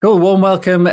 Cool. Warm welcome to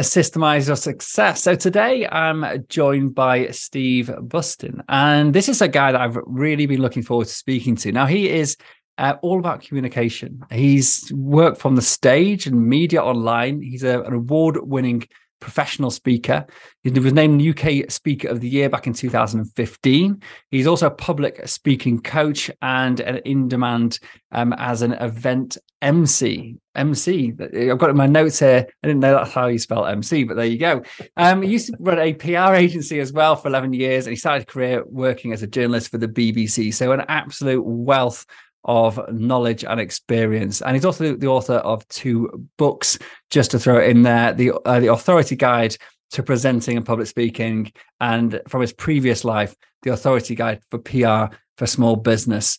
Systemize Your Success. So today I'm joined by Steve Bustin, and this is a guy that I've really been looking forward to speaking to. Now he is uh, all about communication. He's worked from the stage and media online. He's a, an award-winning professional speaker. He was named UK Speaker of the Year back in 2015. He's also a public speaking coach and an in demand um, as an event MC. MC. I've got in my notes here. I didn't know that's how you spell MC, but there you go. Um, he used to run a PR agency as well for 11 years, and he started a career working as a journalist for the BBC. So, an absolute wealth of knowledge and experience. And he's also the author of two books, just to throw it in there the, uh, the Authority Guide to Presenting and Public Speaking, and from his previous life, the Authority Guide for PR for Small Business.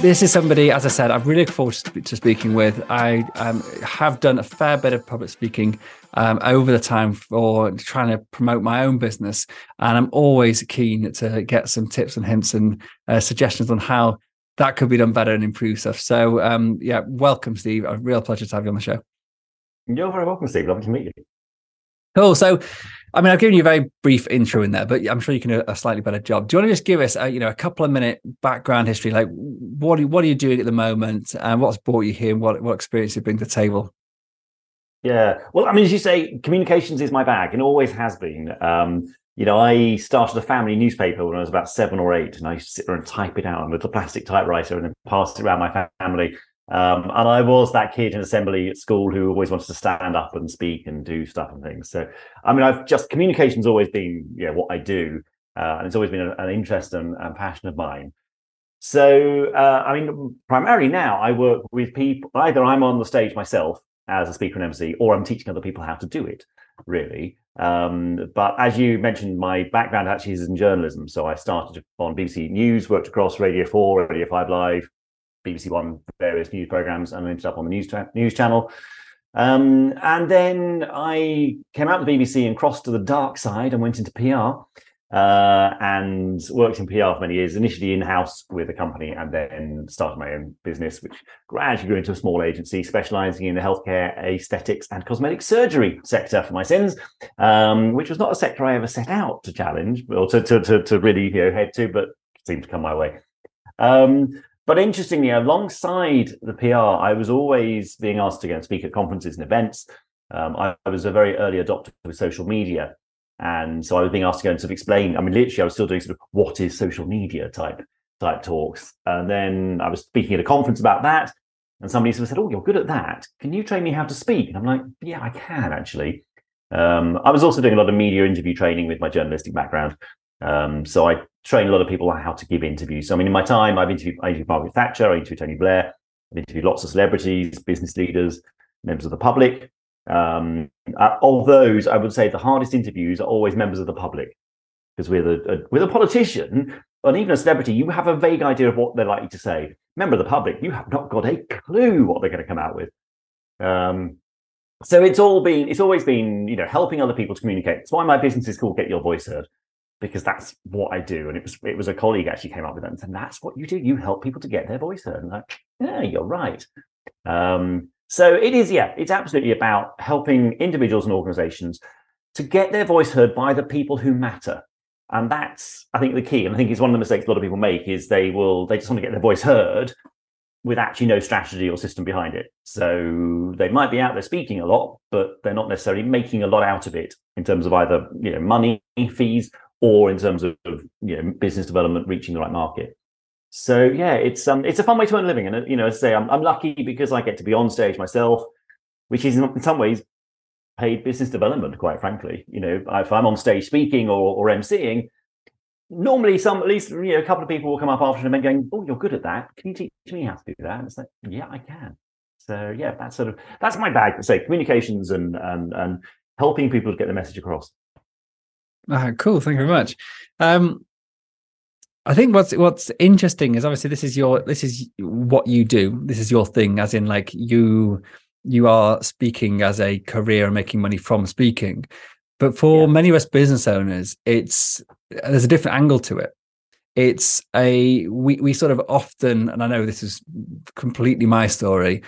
this is somebody, as I said, I'm really looking forward to speaking with. I um, have done a fair bit of public speaking um, over the time for trying to promote my own business, and I'm always keen to get some tips and hints and uh, suggestions on how that could be done better and improve stuff. So, um, yeah, welcome, Steve. A real pleasure to have you on the show. You're very welcome, Steve. Lovely to meet you. Cool. So, I mean, I've given you a very brief intro in there, but I'm sure you can do a slightly better job. Do you want to just give us, a, you know, a couple of minute background history? Like, what are, what are you doing at the moment, and what's brought you here, and what what experience you bring to the table? Yeah, well, I mean, as you say, communications is my bag, and always has been. Um, you know, I started a family newspaper when I was about seven or eight, and I used to sit there and type it out on a little plastic typewriter and then pass it around my family. Um, and I was that kid in assembly at school who always wanted to stand up and speak and do stuff and things. So, I mean, I've just communication's always been, you know, what I do, uh, and it's always been an, an interest and, and, passion of mine. So, uh, I mean, primarily now I work with people. Either I'm on the stage myself as a speaker and MC, or I'm teaching other people how to do it. Really, um, but as you mentioned, my background actually is in journalism. So I started on BBC News, worked across Radio Four, Radio Five Live, BBC One, various news programs, and ended up on the news tra- news channel. Um, and then I came out of the BBC and crossed to the dark side and went into PR uh, and worked in PR for many years, initially in house with a company, and then started my own business, which gradually grew into a small agency specializing in the healthcare, aesthetics, and cosmetic surgery sector for my sins, um, which was not a sector I ever set out to challenge or to, to, to, to really you know, head to, but seemed to come my way. Um, but interestingly, alongside the PR, I was always being asked to go and speak at conferences and events. Um, I, I, was a very early adopter with social media. And so I was being asked to go and sort of explain. I mean, literally, I was still doing sort of what is social media type type talks. And then I was speaking at a conference about that. And somebody sort of said, Oh, you're good at that. Can you train me how to speak? And I'm like, Yeah, I can actually. Um, I was also doing a lot of media interview training with my journalistic background. Um, so I train a lot of people on how to give interviews. So I mean, in my time, I've interviewed, I interviewed Margaret Thatcher, I interviewed Tony Blair, I've interviewed lots of celebrities, business leaders, members of the public. Um, uh, of those, I would say the hardest interviews are always members of the public because with a, a with a politician and even a celebrity, you have a vague idea of what they're likely to say. Member of the public, you have not got a clue what they're going to come out with. Um, so it's all been it's always been you know helping other people to communicate. It's why my business is called Get Your Voice Heard because that's what I do. And it was it was a colleague actually came up with that and said, "That's what you do. You help people to get their voice heard." And like, yeah, you're right. Um, so it is, yeah, it's absolutely about helping individuals and organizations to get their voice heard by the people who matter. And that's, I think, the key. And I think it's one of the mistakes a lot of people make is they will they just want to get their voice heard with actually no strategy or system behind it. So they might be out there speaking a lot, but they're not necessarily making a lot out of it in terms of either you know money, fees, or in terms of you know business development, reaching the right market. So yeah, it's um it's a fun way to earn a living, and you know, as I say, I'm I'm lucky because I get to be on stage myself, which is in some ways paid business development. Quite frankly, you know, if I'm on stage speaking or or emceeing, normally some at least you know a couple of people will come up after an event going, "Oh, you're good at that. Can you teach me how to do that?" And it's like, "Yeah, I can." So yeah, that's sort of that's my bag. Say communications and and and helping people to get the message across. Ah, cool. Thank you very much. Um, I think what's what's interesting is obviously this is your this is what you do. This is your thing, as in like you you are speaking as a career and making money from speaking. But for yeah. many of us business owners, it's there's a different angle to it. It's a we we sort of often, and I know this is completely my story,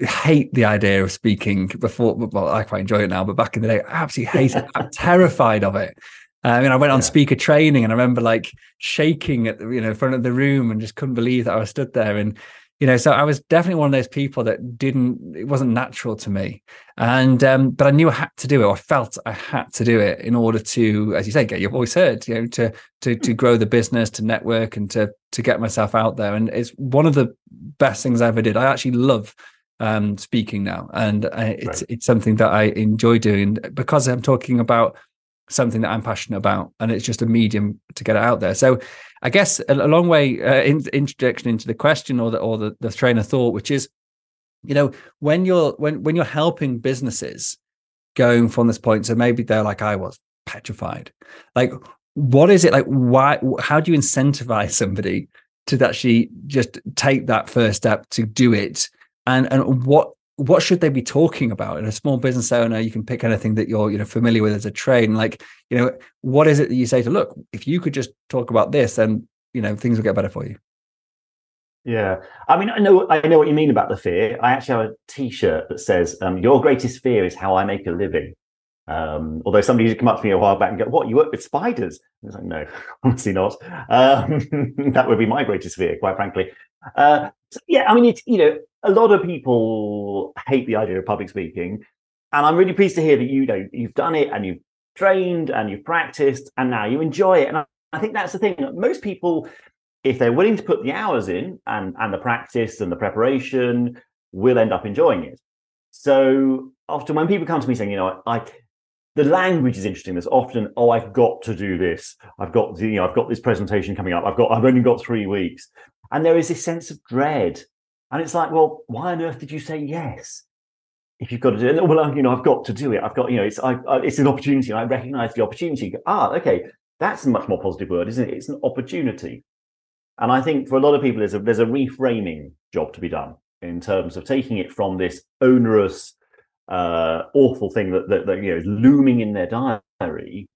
hate the idea of speaking before well i quite enjoy it now but back in the day i absolutely hate it i'm terrified of it uh, I mean, I went on yeah. speaker training and I remember like shaking at the, you know, front of the room and just couldn't believe that I was stood there. And, you know, so I was definitely one of those people that didn't, it wasn't natural to me. And, um, but I knew I had to do it. I felt I had to do it in order to, as you say, get your voice heard, you know, to, to, to grow the business, to network and to, to get myself out there. And it's one of the best things I ever did. I actually love um, speaking now. And I, it's, right. it's something that I enjoy doing because I'm talking about something that I'm passionate about, and it's just a medium to get it out there. So, I guess a, long way uh, in, introduction into the question or the or the, the train of thought, which is, you know, when you're when when you're helping businesses going from this point, so maybe they're like I was petrified, like what is it like? Why? How do you incentivize somebody to actually just take that first step to do it? And and what what should they be talking about in a small business owner you can pick anything that you're you know familiar with as a trade and like you know what is it that you say to look if you could just talk about this then you know things will get better for you yeah i mean i know i know what you mean about the fear i actually have a t-shirt that says um, your greatest fear is how i make a living um, although somebody did come up to me a while back and go, "What you work with spiders?" I was like, "No, honestly not." Um, that would be my greatest fear, quite frankly. Uh, so yeah, I mean, it's you know, a lot of people hate the idea of public speaking, and I'm really pleased to hear that you know you've done it and you've trained and you've practiced and now you enjoy it. And I, I think that's the thing. Most people, if they're willing to put the hours in and and the practice and the preparation, will end up enjoying it. So often when people come to me saying, you know, I the language is interesting. There's often, oh, I've got to do this. I've got, you know, I've got this presentation coming up. I've got, I've only got three weeks, and there is this sense of dread and it's like, well, why on earth did you say yes? If you've got to do it, well, you know, I've got to do it. I've got, you know, it's I, I, it's an opportunity. I recognize the opportunity. Ah, okay, that's a much more positive word, isn't it? It's an opportunity. And I think for a lot of people, there's a there's a reframing job to be done in terms of taking it from this onerous, uh, awful thing that, that, that you know is looming in their diary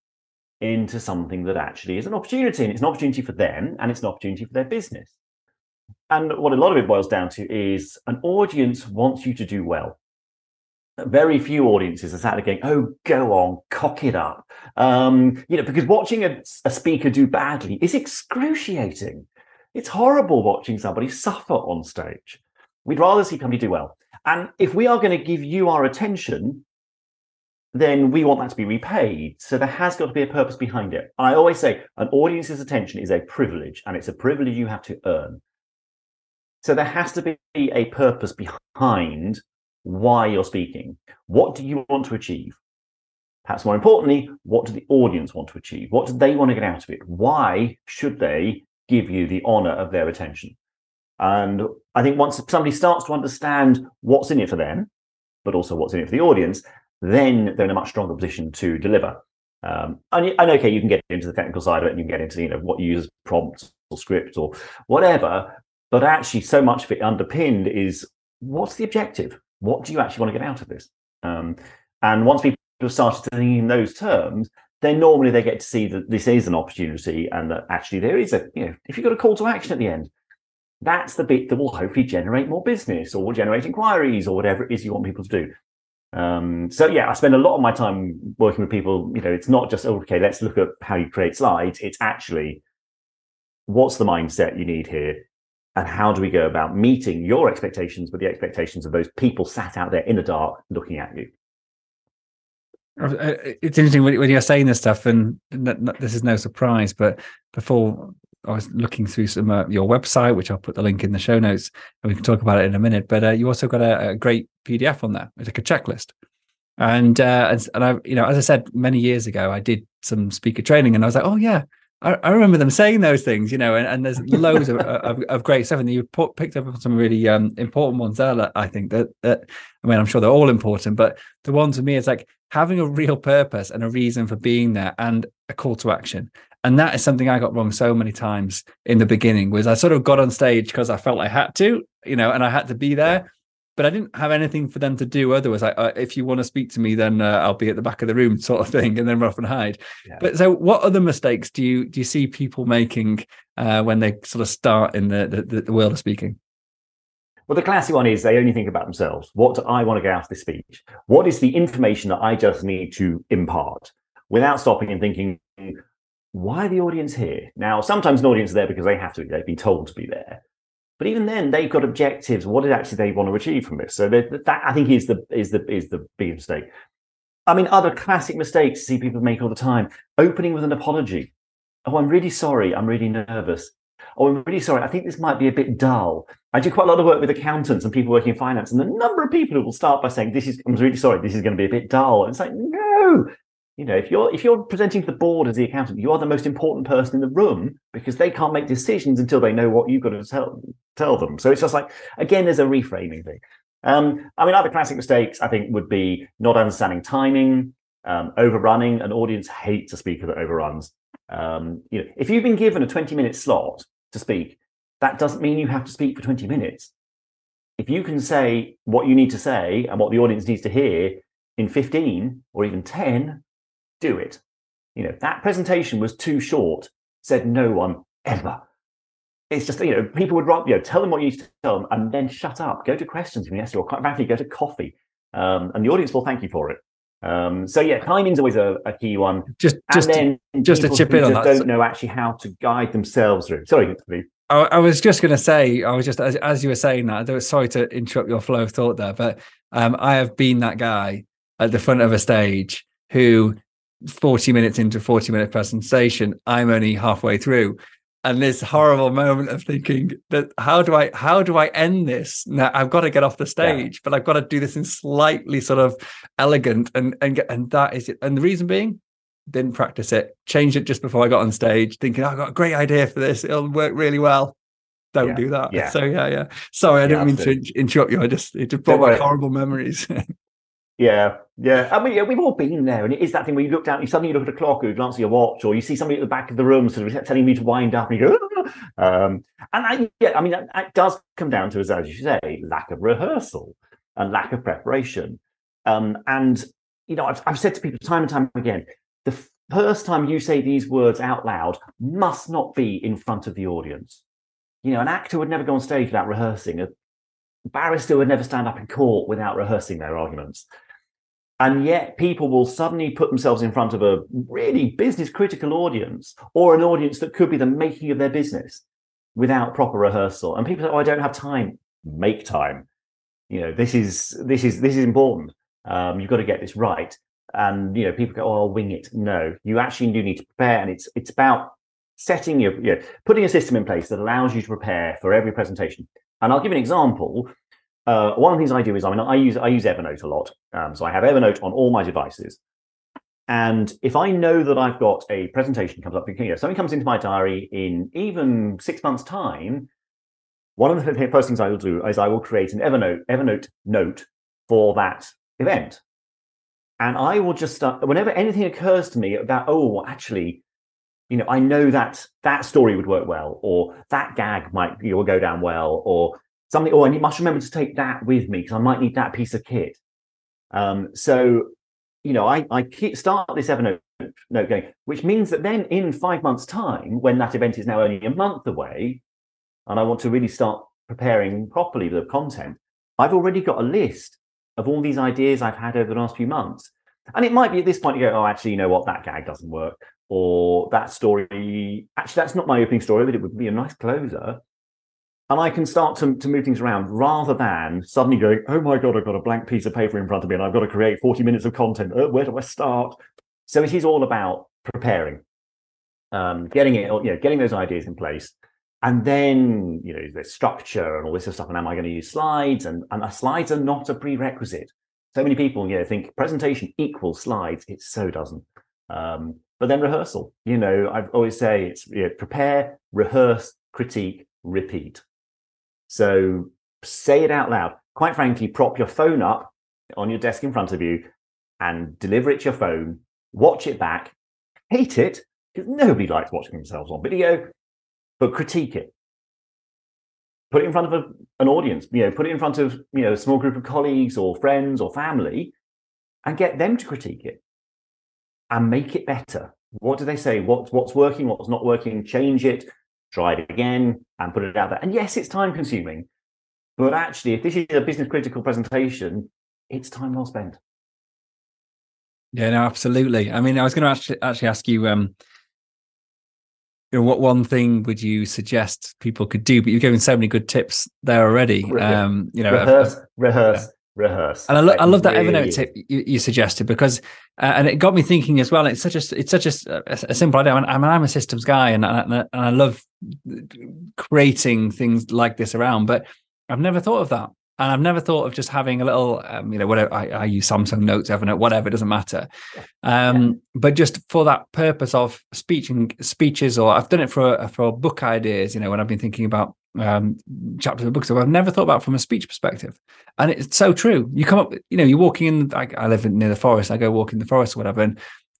into something that actually is an opportunity, and it's an opportunity for them, and it's an opportunity for their business. And what a lot of it boils down to is an audience wants you to do well. Very few audiences are sat there going, "Oh, go on, cock it up," um, you know, because watching a, a speaker do badly is excruciating. It's horrible watching somebody suffer on stage. We'd rather see somebody do well. And if we are going to give you our attention, then we want that to be repaid. So there has got to be a purpose behind it. I always say an audience's attention is a privilege, and it's a privilege you have to earn. So there has to be a purpose behind why you're speaking. What do you want to achieve? Perhaps more importantly, what do the audience want to achieve? What do they want to get out of it? Why should they give you the honor of their attention? And I think once somebody starts to understand what's in it for them, but also what's in it for the audience, then they're in a much stronger position to deliver. Um, and, and, okay, you can get into the technical side of it, and you can get into you know what you use prompts or scripts or whatever. But actually, so much of it underpinned is what's the objective? What do you actually want to get out of this? Um, and once people have started thinking in those terms, then normally they get to see that this is an opportunity and that actually there is a, you know, if you've got a call to action at the end, that's the bit that will hopefully generate more business or generate inquiries or whatever it is you want people to do. Um, so yeah, I spend a lot of my time working with people. You know, it's not just oh, okay, let's look at how you create slides. It's actually what's the mindset you need here and how do we go about meeting your expectations with the expectations of those people sat out there in the dark looking at you? Uh, it's interesting when you're saying this stuff and this is no surprise but before i was looking through some uh, your website which i'll put the link in the show notes and we can talk about it in a minute but uh, you also got a, a, great pdf on there. It's like a checklist. And uh and, and i you know as i said many years ago i did some speaker training and i was like oh yeah I, I remember them saying those things, you know, and, and there's loads of, of, of, great stuff, and you put, picked up on some really um, important ones there. I think that that I mean, I'm sure they're all important, but the one to me is like having a real purpose and a reason for being there and a call to action. And that is something I got wrong so many times in the beginning was I sort of got on stage because I felt I had to, you know, and I had to be there but I didn't have anything for them to do otherwise. Like, uh, if you want to speak to me, then uh, I'll be at the back of the room, sort of thing, and then run off and hide. Yeah. But so, what other mistakes do you do you see people making uh, when they sort of start in the, the, the world of speaking? Well, the classic one is they only think about themselves. What do I want to get out of this speech? What is the information that I just need to impart without stopping and thinking, why are the audience here? Now, sometimes an audience is there because they have to, be, they've been told to be there. But even then, they've got objectives. What did actually they want to achieve from this? So that, I think is the is the is the big mistake. I mean, other classic mistakes see people make all the time: opening with an apology. Oh, I'm really sorry. I'm really nervous. Oh, I'm really sorry. I think this might be a bit dull. I do quite a lot of work with accountants and people working in finance, and the number of people who will start by saying, "This is I'm really sorry. This is going to be a bit dull." And it's like, no, you know if you're if you're presenting to the board as the accountant you are the most important person in the room because they can't make decisions until they know what you've got to tell tell them. So it's just like again there's a reframing thing. Um, i mean other classic mistakes i think would be not understanding timing um, overrunning. An audience hates a speaker that overruns. Um, you know if you've been given a 20 minute slot to speak that doesn't mean you have to speak for 20 minutes. If you can say what you need to say and what the audience needs to hear in 15 or even 10 do it. You know, that presentation was too short, said no one ever. It's just, you know, people would rather, you know, tell them what you need to tell them and then shut up, go to questions from yesterday, or quite frankly, go to coffee. Um, and the audience will thank you for it. Um, so yeah, timing's always a, a key one. Just, just, then just to chip in on that, don't know actually how to guide themselves through. Sorry, I, I was just going to say, I was just as, as you were saying that. Was, sorry to interrupt your flow of thought there, but um, I have been that guy at the front of a stage who 40 minutes into 40 minute presentation i'm only halfway through. And this horrible moment of thinking that how do i how do i end this? Now i've got to get off the stage yeah. but i've got to do this in slightly sort of elegant and and get, and that is it. And the reason being didn't practice it changed it just before i got on stage thinking oh, i've got a great idea for this it'll work really well. Don't yeah. do that. Yeah. so yeah yeah. Sorry i didn't mean to interrupt you i just it just brought back horrible memories Yeah, yeah. I mean, yeah, we've all been there, and it is that thing where you look down, you suddenly you look at a clock, or you glance at your watch, or you see somebody at the back of the room sort of telling me to wind up, and you go, um, and I, yeah, I mean, that, that, does come down to, as you say, lack of rehearsal and lack of preparation. Um, and you know, I've, I've said to people time and time again, the first time you say these words out loud must not be in front of the audience. You know, an actor would never go on stage without rehearsing. A barrister would never stand up in court without rehearsing their arguments. And yet, people will suddenly put themselves in front of a really business critical audience or an audience that could be the making of their business without proper rehearsal. And people say, "Oh, I don't have time." Make time. You know, this is this is this is important. Um, you've got to get this right. And you know, people go, "Oh, I'll wing it." No, you actually do need to prepare, and it's it's about setting your, you know, putting a system in place that allows you to prepare for every presentation. And I'll give an example uh, one of the things I do is I mean I use I use Evernote a lot, um, so I have Evernote on all my devices. And if I know that I've got a presentation comes up, you know, something comes into my diary in even six months' time, one of the first things I will do is I will create an Evernote Evernote note for that event, and I will just start whenever anything occurs to me about oh actually, you know I know that that story would work well, or that gag might you know, will go down well, or something, oh, you must remember to take that with me because I might need that piece of kit. Um, so, you know, I, I keep, start this Evernote note going, which means that then in five months' time, when that event is now only a month away, and I want to really start preparing properly the content, I've already got a list of all these ideas I've had over the last few months. And it might be at this point you go, oh, actually, you know what, that gag doesn't work. Or that story, actually, that's not my opening story, but it would be a nice closer and I can start to, to move things around rather than suddenly going, oh my God, I've got a blank piece of paper in front of me and I've got to create 40 minutes of content. Uh, where do I start? So it is all about preparing, um, getting it, you know, getting those ideas in place. And then, you know, there's structure and all this stuff. And am I going to use slides? And, and slides are not a prerequisite. So many people, you know, think presentation equals slides. It so doesn't. Um, but then rehearsal, you know, I always say it's you know, prepare, rehearse, critique, repeat. So say it out loud. Quite frankly, prop your phone up on your desk in front of you and deliver it to your phone, watch it back, hate it, because nobody likes watching themselves on video, but critique it. Put it in front of a, an audience, you know, put it in front of, you know, a small group of colleagues or friends or family and get them to critique it and make it better. What do they say? What, what's working? What's not working? Change it, try it again, and put it out there. And yes, it's time consuming, but actually, if this is a business critical presentation, it's time well spent. Yeah, no, absolutely. I mean, I was going to actually actually ask you, um, you know, what one thing would you suggest people could do? But you've given so many good tips there already. Um, you know, rehearse, rehearse, rehearse. And I, lo- I love that really Evernote tip you, you suggested because, uh, and it got me thinking as well. It's such a, it's such a, a, simple idea. I mean, I'm a systems guy, and, and, and I love creating things like this around, but I've never thought of that. And I've never thought of just having a little, um, you know, whatever I, I, use Samsung Notes, Evernote, whatever, it doesn't matter. Um, yeah. But just for that purpose of speaking speeches, or I've done it for for book ideas, you know, when I've been thinking about um, chapters of books that I've never thought about from a speech perspective. And it's so true. You come up, you know, you're walking in, I, I live in, near the forest, I go walk in the forest or whatever, and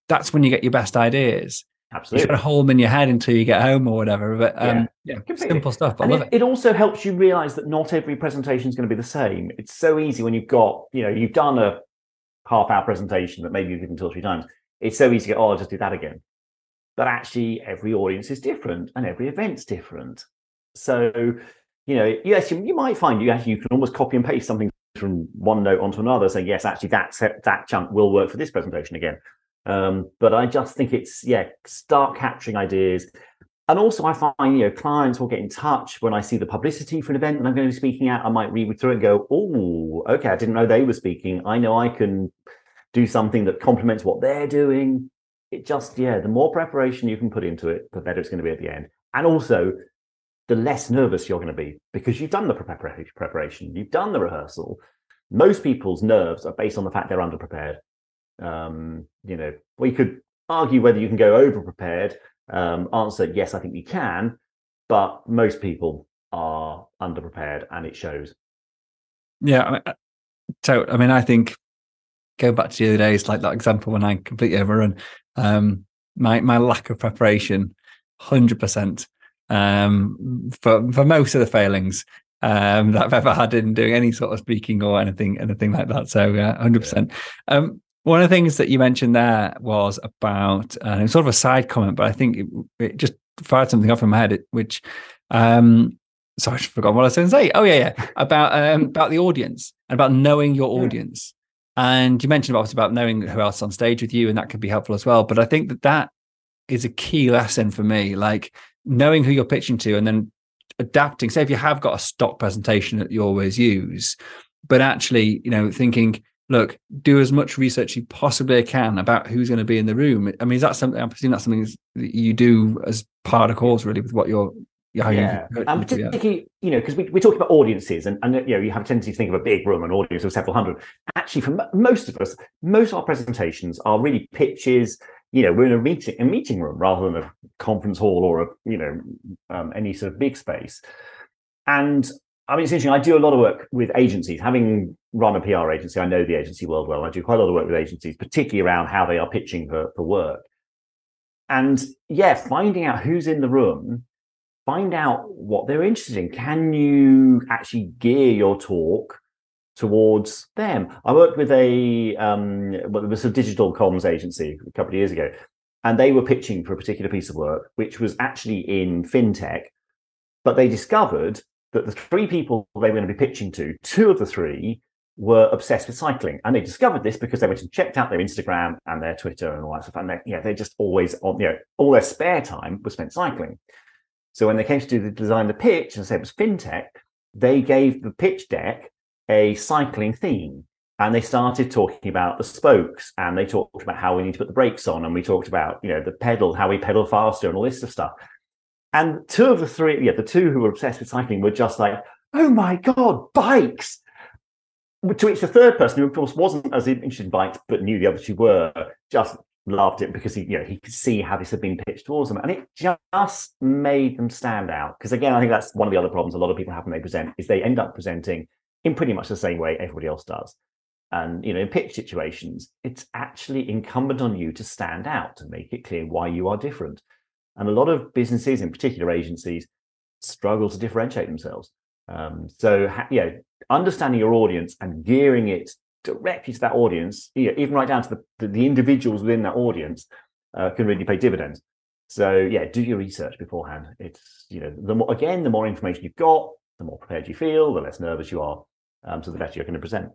that's when you get your best ideas. Absolutely, you got to hold them in your head until you get home or whatever. But um, yeah, yeah simple stuff. I and love it, it. It also helps you realize that not every presentation is going to be the same. It's so easy when you've got, you know, you've done a half hour presentation that maybe you've given two or three times. It's so easy to go, oh, I'll just do that again. But actually, every audience is different and every event's different. So you know, yes, you, you might find you actually you can almost copy and paste something from one note onto another, saying yes, actually that that chunk will work for this presentation again. Um, but I just think it's yeah, start capturing ideas. And also, I find you know clients will get in touch when I see the publicity for an event that I'm going to be speaking at. I might read through it and go, "Oh, okay, I didn't know they were speaking. I know I can do something that complements what they're doing." It just yeah, the more preparation you can put into it, the better it's going to be at the end. And also, the less nervous you're going to be because you've done the preparation, you've done the rehearsal. Most people's nerves are based on the fact they're underprepared. Um, you know, we could argue whether you can go over prepared. Um, answer yes, I think you can, but most people are underprepared and it shows. Yeah, so I mean, I think go back to the other days, like that example when I completely overrun. Um, my my lack of preparation, hundred percent um, for for most of the failings um, that I've ever had in doing any sort of speaking or anything anything like that. So, hundred uh, percent. Um, one of the things that you mentioned there was about uh, it was sort of a side comment, but I think it, it just fired something off in my head, which um, sorry, I forgot what I was going to say. Oh yeah, yeah, about um, about the audience and about knowing your audience. And you mentioned obviously about knowing who else on stage with you, and that could be helpful as well. But I think that that is a key lesson for me. Like knowing who you're pitching to and then adapting. Say if you have got a stock presentation that you always use, but actually, you know, thinking, look, do as much research you possibly can about who's going to be in the room. I mean, is that something? I'm presuming that's something that you do as part of course, really, with what you're. How yeah, and particularly, you know, because we, we talk about audiences, and, and you know, you have a tendency to think of a big room, an audience of several hundred. Actually, for m- most of us, most of our presentations are really pitches, you know, we're in a meeting, a meeting room rather than a conference hall or a, you know, um, any sort of big space. And I mean, it's interesting. I do a lot of work with agencies. Having run a PR agency, I know the agency world well. I do quite a lot of work with agencies, particularly around how they are pitching for, for work. And yeah, finding out who's in the room, find out what they're interested in. Can you actually gear your talk towards them. I worked with a um, well, it was a digital comms agency a couple of years ago, and they were pitching for a particular piece of work, which was actually in fintech. But they discovered that the three people they were going to be pitching to, two of the three were obsessed with cycling, and they discovered this because they went and checked out their Instagram and their Twitter and all that stuff. And they, yeah, they just always on, you know, all their spare time was spent cycling. So when they came to do the design the pitch and say it was fintech, they gave the pitch deck a cycling theme. And they started talking about the spokes and they talked about how we need to put the brakes on and we talked about you know the pedal how we pedal faster and all this stuff. And two of the three yeah the two who were obsessed with cycling were just like oh my god bikes! To which the third person who of course wasn't as interested in bikes but knew the other two were just loved it because he you know he could see how this had been pitched towards them. And it just made them stand out. Because again i think that's one of the other problems a lot of people have when they present is they end up presenting in pretty much the same way everybody else does. and you know in pitch situations it's actually incumbent on you to stand out to make it clear why you are different. And a lot of businesses in particular agencies struggle to differentiate themselves. Um, so you know understanding your audience and gearing it directly to that audience you know, even right down to the, the, the individuals within that audience uh, can really pay dividends. So yeah do your research beforehand. It's you know the more again the more information you've got the more prepared you feel the less nervous you are um, so the better you're going to present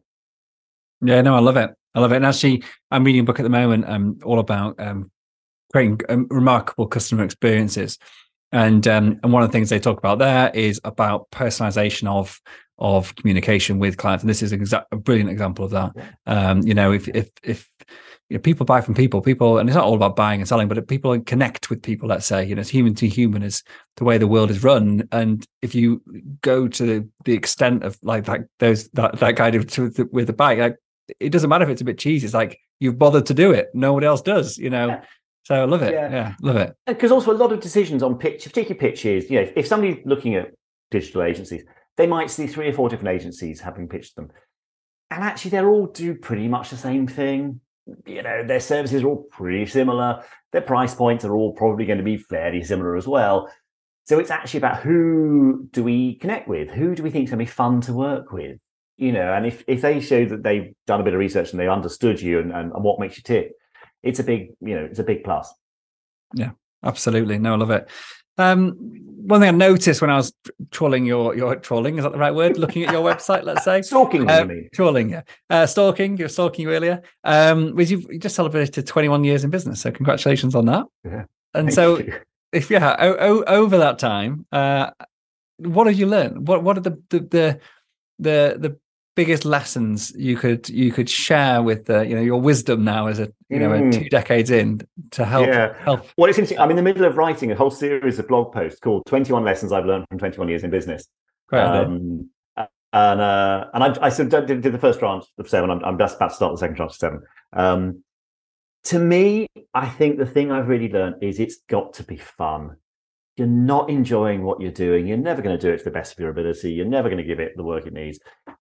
yeah, no, I love it. I love it. And actually, I'm reading a book at the moment um, all about um, creating um, remarkable customer experiences. And um, and one of the things they talk about there is about personalization of of communication with clients. And this is an exa- a brilliant example of that. Um, you know, if if if you know, people buy from people, people, and it's not all about buying and selling, but people connect with people. Let's say, you know, it's human to human is the way the world is run. And if you go to the, the extent of like that, those that that guy with the, with the bike, like it doesn't matter if it's a bit cheesy. It's like you've bothered to do it. Nobody else does, you know. Yeah. So I love it. Yeah. yeah, love it. Because also a lot of decisions on pitch, particularly pitches, you know, if, if somebody's looking at digital agencies, they might see three or four different agencies having pitched them. And actually they're all do pretty much the same thing. You know, their services are all pretty similar. Their price points are all probably going to be fairly similar as well. So it's actually about who do we connect with? Who do we think is going to be fun to work with? you know, and if, if they show that they've done a bit of research and they understood you and, and, and what makes you tick, it's a big, you know, it's a big plus. Yeah, absolutely. No, I love it. Um, one thing I noticed when I was trawling your your trawling is that the right word? Looking at your website, let's say stalking. Uh, trawling, yeah, uh, stalking. You're stalking you earlier. Um, was you just celebrated 21 years in business, so congratulations on that. Yeah. And Thank so, you. if yeah, o- o- over that time, uh, what have you learned? What what are the the the the, the biggest lessons you could you could share with the you know your wisdom now as a you know mm. two decades in to help yeah. help well it's interesting i'm in the middle of writing a whole series of blog posts called 21 lessons i've learned from 21 years in business Great um, and uh, and I, I sort of did, did, the first tranche of seven. I'm, I'm, just about to start the second tranche of seven. Um, to me, I think the thing I've really learned is it's got to be fun you're not enjoying what you're doing, you're never going to do it to the best of your ability. You're never going to give it the work it needs.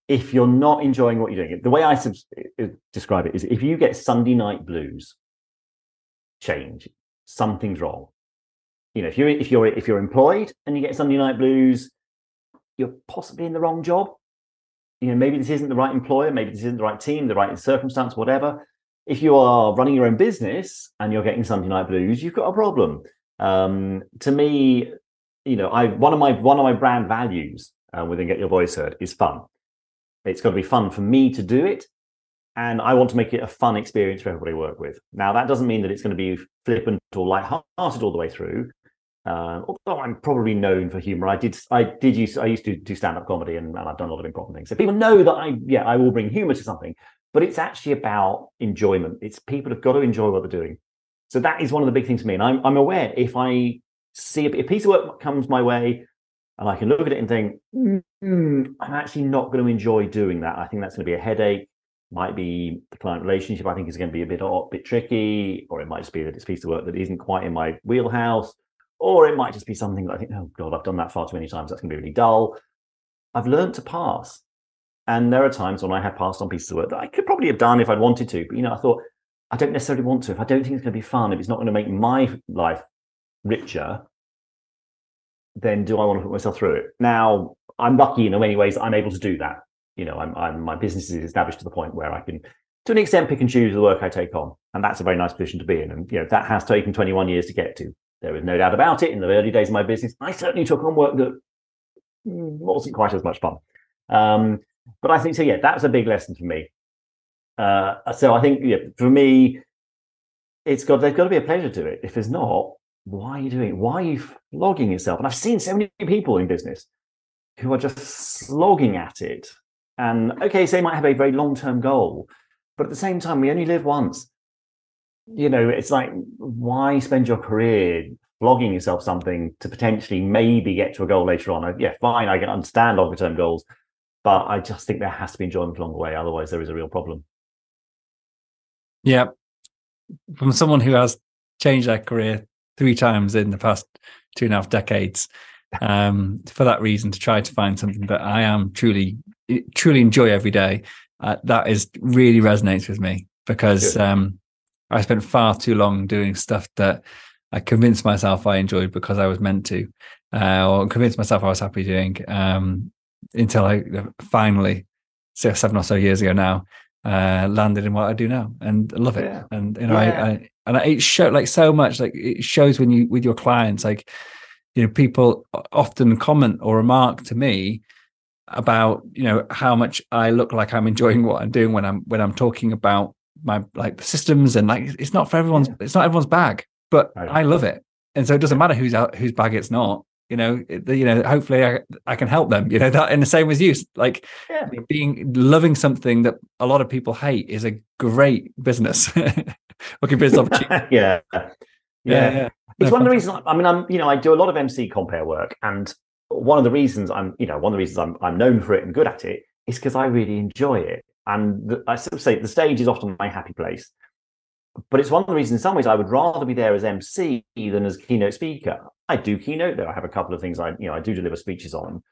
If you're not enjoying what you're doing, the way I sub- uh, describe it is if you get Sunday night blues, change, something's wrong. You know, if you're if you're if you're employed and you get Sunday night blues, you're possibly in the wrong job. You know, maybe this isn't the right employer, maybe this isn't the right team, the right circumstance, whatever. If you are running your own business and you're getting Sunday night blues, you've got a problem um, to me, you know, I one of my one of my brand values uh, within Get Your Voice Heard is fun. It's got to be fun for me to do it, and I want to make it a fun experience for everybody work with. Now, that doesn't mean that it's going to be flippant or light-hearted all the way through. Uh, although I'm probably known for humor, I did I did use I used to do stand-up comedy and, and I've done a lot of improv things. So people know that I yeah I will bring humor to something, but it's actually about enjoyment. It's people have got to enjoy what they're doing. So that is one of the big things for me. And I'm, I'm aware if I see a, a piece of work comes my way and I can look at it and think, mm, I'm actually not going to enjoy doing that. I think that's going to be a headache. Might be the client relationship. I think is going to be a bit a bit tricky, or it might just be that it's a piece of work that isn't quite in my wheelhouse, or it might just be something that I think, oh god, I've done that far too many times. That's going to be really dull. I've learned to pass, and there are times when I have passed on pieces of work that I could probably have done if I'd wanted to. But you know, I thought I don't necessarily want to. If I don't think it's going to be fun, if it's not going to make my life richer, then do I want to put myself through it? Now, I'm lucky in many ways I'm able to do that. You know, I'm, I'm my business is established to the point where I can, to an extent, pick and choose the work I take on, and that's a very nice position to be in. And you know, that has taken 21 years to get to. There is no doubt about it. In the early days of my business, I certainly took on work that wasn't quite as much fun. Um, but I think so. Yeah, that was a big lesson for me. Uh, so I think yeah, for me, it's got there's got to be a pleasure to it. If there's not, why are you doing it? Why are you flogging yourself? And I've seen so many people in business who are just slogging at it. And okay, so they might have a very long-term goal, but at the same time, we only live once. You know, it's like why spend your career flogging yourself something to potentially maybe get to a goal later on? Yeah, fine, I can understand longer-term goals, but I just think there has to be enjoyment along the way. Otherwise, there is a real problem. Yeah. From someone who has changed their career three times in the past two and a half decades, um, for that reason, to try to find something that I am truly, truly enjoy every day. uh, that is really resonates with me because um, I spent far too long doing stuff that I convinced myself I enjoyed because I was meant to, uh, or convinced myself I was happy doing um, until I finally, seven or so years ago now, uh, landed in what I do now and I love it. Yeah. And you know, yeah. I, I and it showed like so much. Like it shows when you with your clients, like you know, people often comment or remark to me about you know how much I look like I'm enjoying what I'm doing when I'm when I'm talking about my like systems and like it's not for everyone's yeah. it's not everyone's bag, but I, I love it, and so it doesn't matter who's out whose bag it's not. You know, you know. Hopefully, I, I can help them. You know that, and the same as you. Like yeah. being loving something that a lot of people hate is a great business. Looking business opportunity. yeah. yeah. yeah. It's no, one of the reasons. I mean, I'm you know I do a lot of MC compère work, and one of the reasons I'm, you know, one of the reasons I'm, I'm known for it and good at it is because I really enjoy it. And the, I sort of say the stage is often my happy place. But it's one of the reasons, in some ways, I would rather be there as MC than as keynote speaker. I do keynote, though. I have a couple of things I, you know, I do deliver speeches on.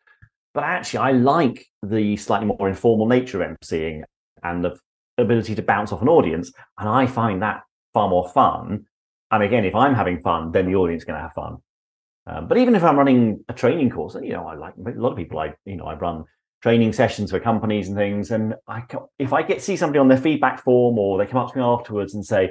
But actually, I like the slightly more informal nature of MCing and the ability to bounce off an audience. And I find that far more fun. And again, if I'm having fun, then the audience is going to have fun. Um, but even if I'm running a training course, and you know, I like a lot of people. I you know, I run training sessions for companies and things, and I if I get see somebody on their feedback form or they come up to me afterwards and say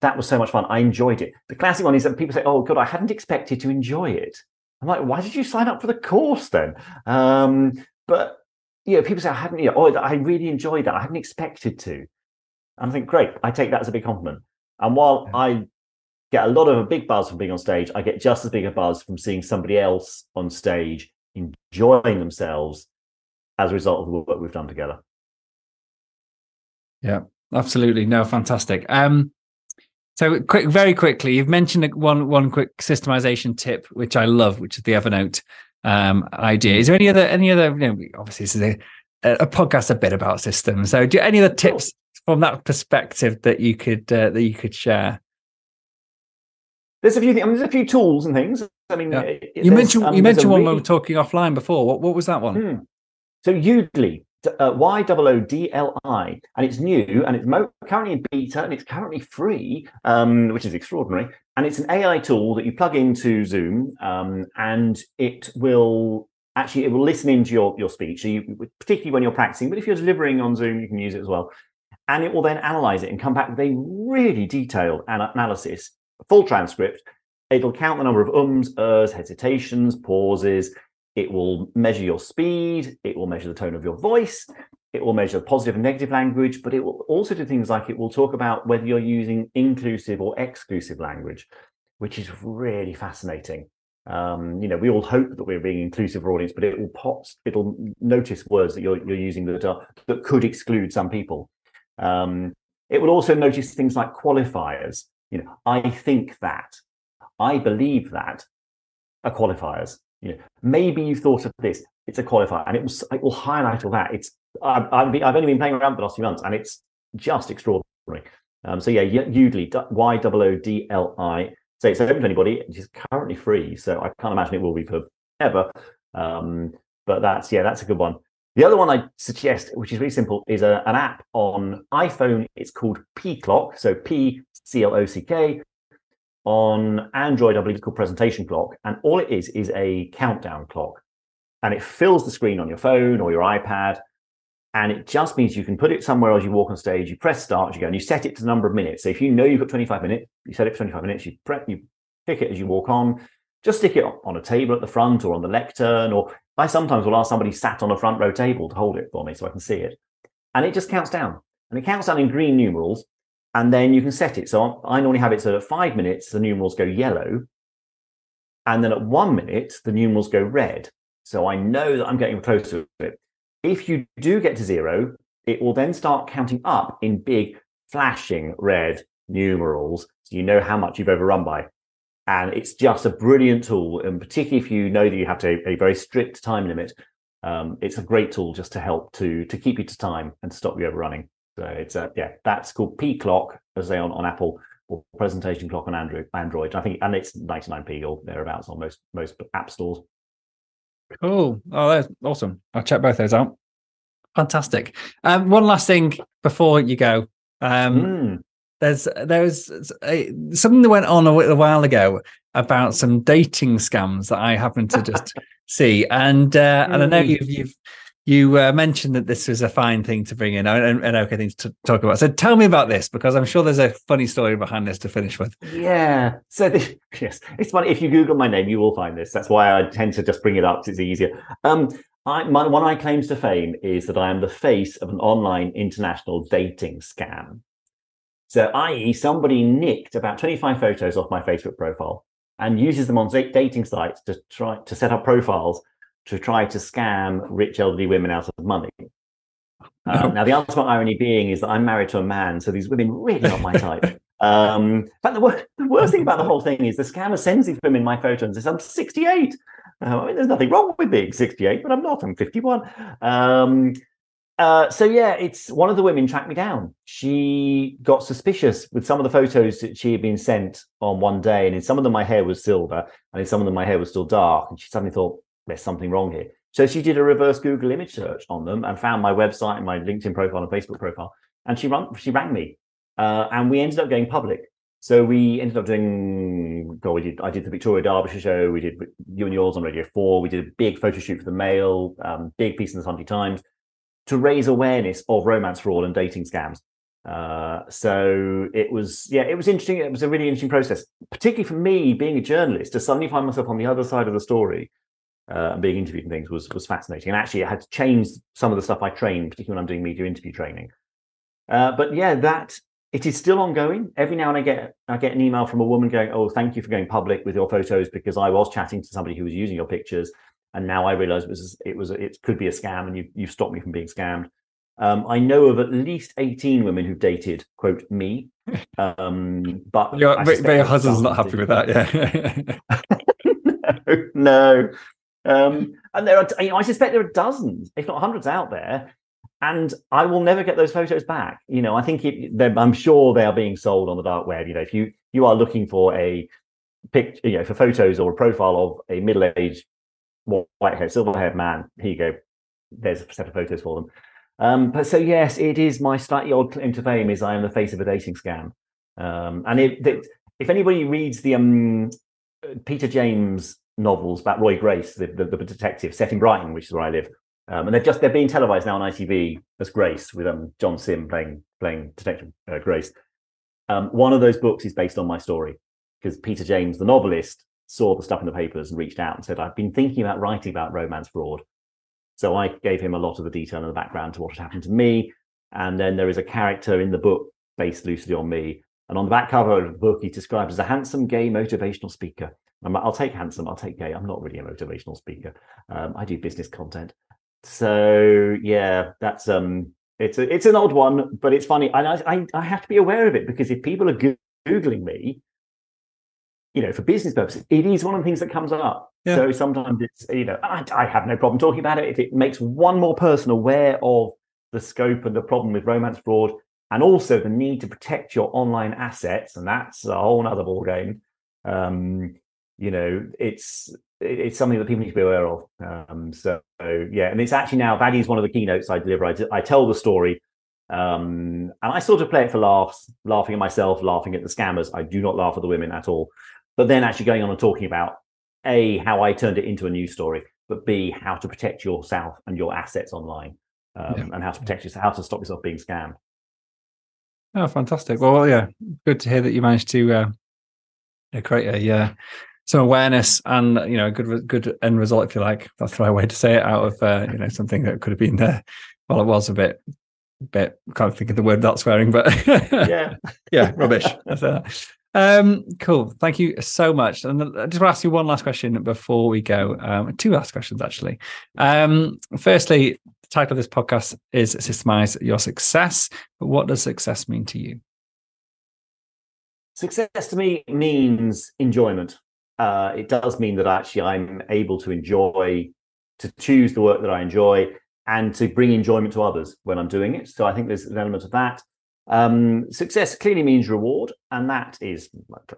that was so much fun, I enjoyed it. The classic one is that people say, "Oh God, I hadn't expected to enjoy it." I'm like, "Why did you sign up for the course then?" Um, but you know, people say, "I hadn't," you know, "Oh, I really enjoyed that. I hadn't expected to." And I think, great, I take that as a big compliment. And while yeah. I get a lot of a big buzz from being on stage. I get just as big a buzz from seeing somebody else on stage enjoying themselves as a result of the work we've done together. Yeah, absolutely. No, fantastic. Um, so quick, very quickly, you've mentioned one one quick systemization tip, which I love, which is the Evernote um, idea. Is there any other any other? You know, obviously, this is a, a podcast a bit about systems. So, do you, any other tips from that perspective that you could uh, that you could share? there's a few things. I mean, there's a few tools and things. I mean, yeah. you mentioned um, you mentioned one really... we were talking offline before. What what was that one? Hmm. So Yoodli, uh, Y O O D L I, and it's new and it's mo- currently in beta and it's currently free, um, which is extraordinary. And it's an AI tool that you plug into Zoom, um, and it will actually it will listen into your your speech. So you, particularly when you're practicing, but if you're delivering on Zoom, you can use it as well. And it will then analyze it and come back with a really detailed analysis full transcript. It'll count the number of ums, ers, hesitations, pauses. It will measure your speed. It will measure the tone of your voice. It will measure positive and negative language, but it will also do things like it will talk about whether you're using inclusive or exclusive language, which is really fascinating. Um, you know, we all hope that we're being inclusive for audience, but it will pop, it'll notice words that you're, you're using that are, that could exclude some people. Um, it will also notice things like qualifiers. You know, I think that, I believe that are qualifiers. You know, maybe you've thought of this. It's a qualifier, and it will it will highlight all that. It's I've, I've, only been playing around for the last few months, and it's just extraordinary. Um, so yeah, Yoodli, Y O O D L I. So it's open to anybody. It's currently free, so I can't imagine it will be forever. Um, but that's yeah, that's a good one. The other one I suggest, which is really simple, is a, an app on iPhone. It's called P Clock. So P C L O C K. On Android, I believe it's called Presentation Clock. And all it is is a countdown clock. And it fills the screen on your phone or your iPad. And it just means you can put it somewhere as you walk on stage, you press start, you go, and you set it to the number of minutes. So if you know you've got 25 minutes, you set it for 25 minutes, you press, you pick it as you walk on, just stick it on a table at the front or on the lectern, or I sometimes will ask somebody sat on a front row table to hold it for me so I can see it. And it just counts down. And it counts down in green numerals and then you can set it. So I normally have it so at five minutes, the numerals go yellow. And then at one minute, the numerals go red. So I know that I'm getting close to it. If you do get to zero, it will then start counting up in big flashing red numerals. So you know how much you've overrun by. And it's just a brilliant tool. And particularly if you know that you have to, a very strict time limit, um, it's a great tool just to help to, to keep you to time and stop you overrunning. So it's a yeah, that's called P Clock, as they on, on Apple or Presentation Clock on Android. Android, I think, and it's 99p or thereabouts on most most app stores. Cool. Oh, that's awesome. I'll check both those out. Fantastic. Um, one last thing before you go. Um, Mm. there's there's a, something that went on a, wh- a while ago about some dating scams that I happened to just see, and uh, and I know Mm. you've you've you uh, mentioned that this was a fine thing to bring in and, an okay thing to talk about. So tell me about this because I'm sure there's a funny story behind this to finish with. Yeah. So this, yes, it's funny. If you Google my name, you will find this. That's why I tend to just bring it up because it's easier. Um, I, my, one of my claims to fame is that I am the face of an online international dating scam. So, i.e., somebody nicked about 25 photos off my Facebook profile and uses them on dating sites to try to set up profiles to try to scam rich elderly women out of money. Uh, Oh. now, the ultimate irony being is that I'm married to a man, so these women really aren't my type. Um, but the, wor- the worst thing about the whole thing is the scammer sends these women my photos and says, I'm 68. Uh, I mean, there's nothing wrong with being 68, but I'm not. I'm 51. Um, uh, so, yeah, it's one of the women tracked me down. She got suspicious with some of the photos that she had been sent on one day. And in some of them, my hair was silver, and in some of them, my hair was still dark. And she suddenly thought, there's something wrong here. So she did a reverse Google image search on them and found my website and my LinkedIn profile and Facebook profile. And she run, she rang me, uh, and we ended up going public. So we ended up doing. God, we did. I did the Victoria Derbyshire show. We did you and yours on Radio Four. We did a big photo shoot for the Mail, um, big piece in the Sunday Times, to raise awareness of romance fraud and dating scams. Uh, so it was, yeah, it was interesting. It was a really interesting process, particularly for me being a journalist to suddenly find myself on the other side of the story uh, and being interviewed and things was was fascinating. And actually, I had to change some of the stuff I trained, particularly when I'm doing media interview training. Uh, but yeah, that it is still ongoing. Every now and I get I get an email from a woman going, "Oh, thank you for going public with your photos because I was chatting to somebody who was using your pictures, and now I realise it was it was it could be a scam, and you you've stopped me from being scammed." Um, I know of at least eighteen women who've dated quote me, um, but Your, your husband's not happy with that, yeah. no, no. Um, and there are, you know, I suspect there are dozens, if not hundreds, out there, and I will never get those photos back. You know, I think it, I'm sure they are being sold on the dark web. You know, if you you are looking for a pic, you know, for photos or a profile of a middle-aged white-haired, silver-haired man, here you go. There's a set of photos for them. Um, but so yes, it is my slightly odd claim to fame is I am the face of a dating scam. Um, and it, if anybody reads the um, Peter James novels about Roy Grace, the, the, the detective set in Brighton, which is where I live, um, and they're just they're being televised now on ITV as Grace with um, John Simm playing playing Detective uh, Grace. Um, one of those books is based on my story because Peter James, the novelist, saw the stuff in the papers and reached out and said, "I've been thinking about writing about romance fraud." So I gave him a lot of the detail and the background to what had happened to me. And then there is a character in the book based loosely on me. And on the back cover of the book, he's described as a handsome, gay, motivational speaker. I'm, I'll take handsome, I'll take gay. I'm not really a motivational speaker. Um, I do business content. So yeah, that's um, it's a, it's an odd one, but it's funny. And I, I I have to be aware of it because if people are googling me, you know, for business purposes, it is one of the things that comes up. Yeah. So sometimes it's you know, I, I have no problem talking about it if it makes one more person aware of the scope and the problem with romance fraud, and also the need to protect your online assets, and that's a whole other ball game. Um, you know, it's it's something that people need to be aware of. Um, so yeah, and it's actually now that is one of the keynotes I deliver. I, I tell the story, um, and I sort of play it for laughs, laughing at myself, laughing at the scammers. I do not laugh at the women at all. But then actually going on and talking about a how I turned it into a news story, but b how to protect yourself and your assets online, um, Yeah. and how to protect yourself, how to stop yourself being scammed. Oh, fantastic. Well, yeah, good to hear that you managed to uh, yeah, create a uh, some awareness and you know a good good end result, if you like. That's the right way to say it. Out of uh, you know something that could have been there well, it was a bit bit can't think of the word not swearing, but Yeah. yeah, rubbish. Um, cool. Thank you so much. And I just want to ask you one last question before we go. Um, two last questions actually. Um, firstly, the title of this podcast is "Systemize Your Success." But what does success mean to you? Success to me means enjoyment. Uh, it does mean that actually I'm able to enjoy, to choose the work that I enjoy, and to bring enjoyment to others when I'm doing it. So I think there's an element of that. Um, success clearly means reward, and that is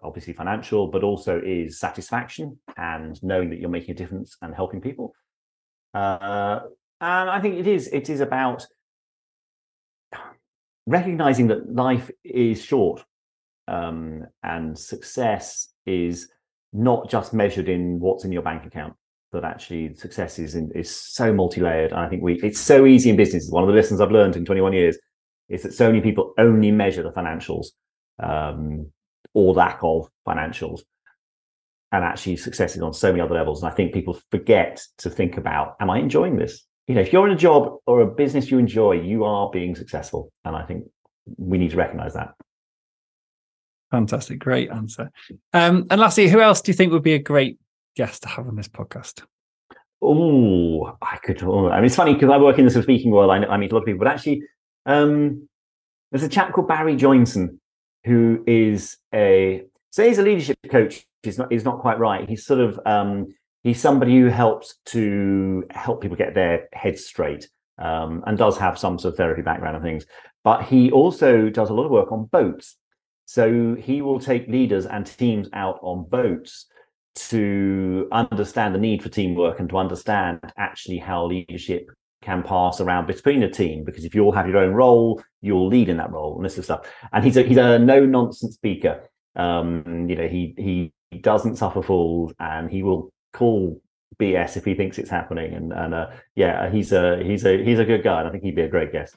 obviously financial, but also is satisfaction and knowing that you're making a difference and helping people. Uh, And I think it is. It is about recognizing that life is short um, and success is not just measured in what's in your bank account that actually success is in, is so multi-layered and i think we it's so easy in business. One of the lessons i've learned in 21 years is that so many people only measure the financials um, or lack of financials and actually success is on so many other levels and i think people forget to think about am i enjoying this? You know if you're in a job or a business you enjoy you are being successful and i think we need to recognize that Fantastic. Great answer. Um, and lastly, who else do you think would be a great guest to have on this podcast? Oh, I could. Oh, I mean, it's funny because I work in the speaking world. I, I meet a lot of people, but actually, um, there's a chap called Barry Joinson who is a say he's a leadership coach. He's not. He's not quite right. He's sort of. Um, he's somebody who helps to help people get their heads straight um, and does have some sort of therapy background and things. But he also does a lot of work on boats. So he will take leaders and teams out on boats to understand the need for teamwork and to understand actually how leadership can pass around between a team. Because if you all have your own role, you'll lead in that role and this is stuff. And he's a he's a no nonsense speaker. Um, you know, he he doesn't suffer fools and he will call BS if he thinks it's happening. And and uh, yeah, he's a he's a he's a good guy. And I think he'd be a great guest.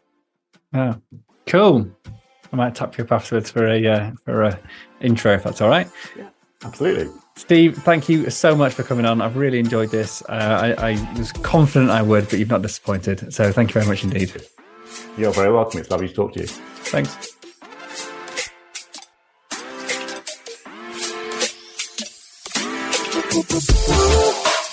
Oh, cool. I might tap you up afterwards for a uh, for a intro if that's all right. Yeah, absolutely. Steve, thank you so much for coming on. I've really enjoyed this. Uh, I, I was confident I would, but you've not disappointed. So thank you very much indeed. You're very welcome. It's lovely to talk to you. Thanks.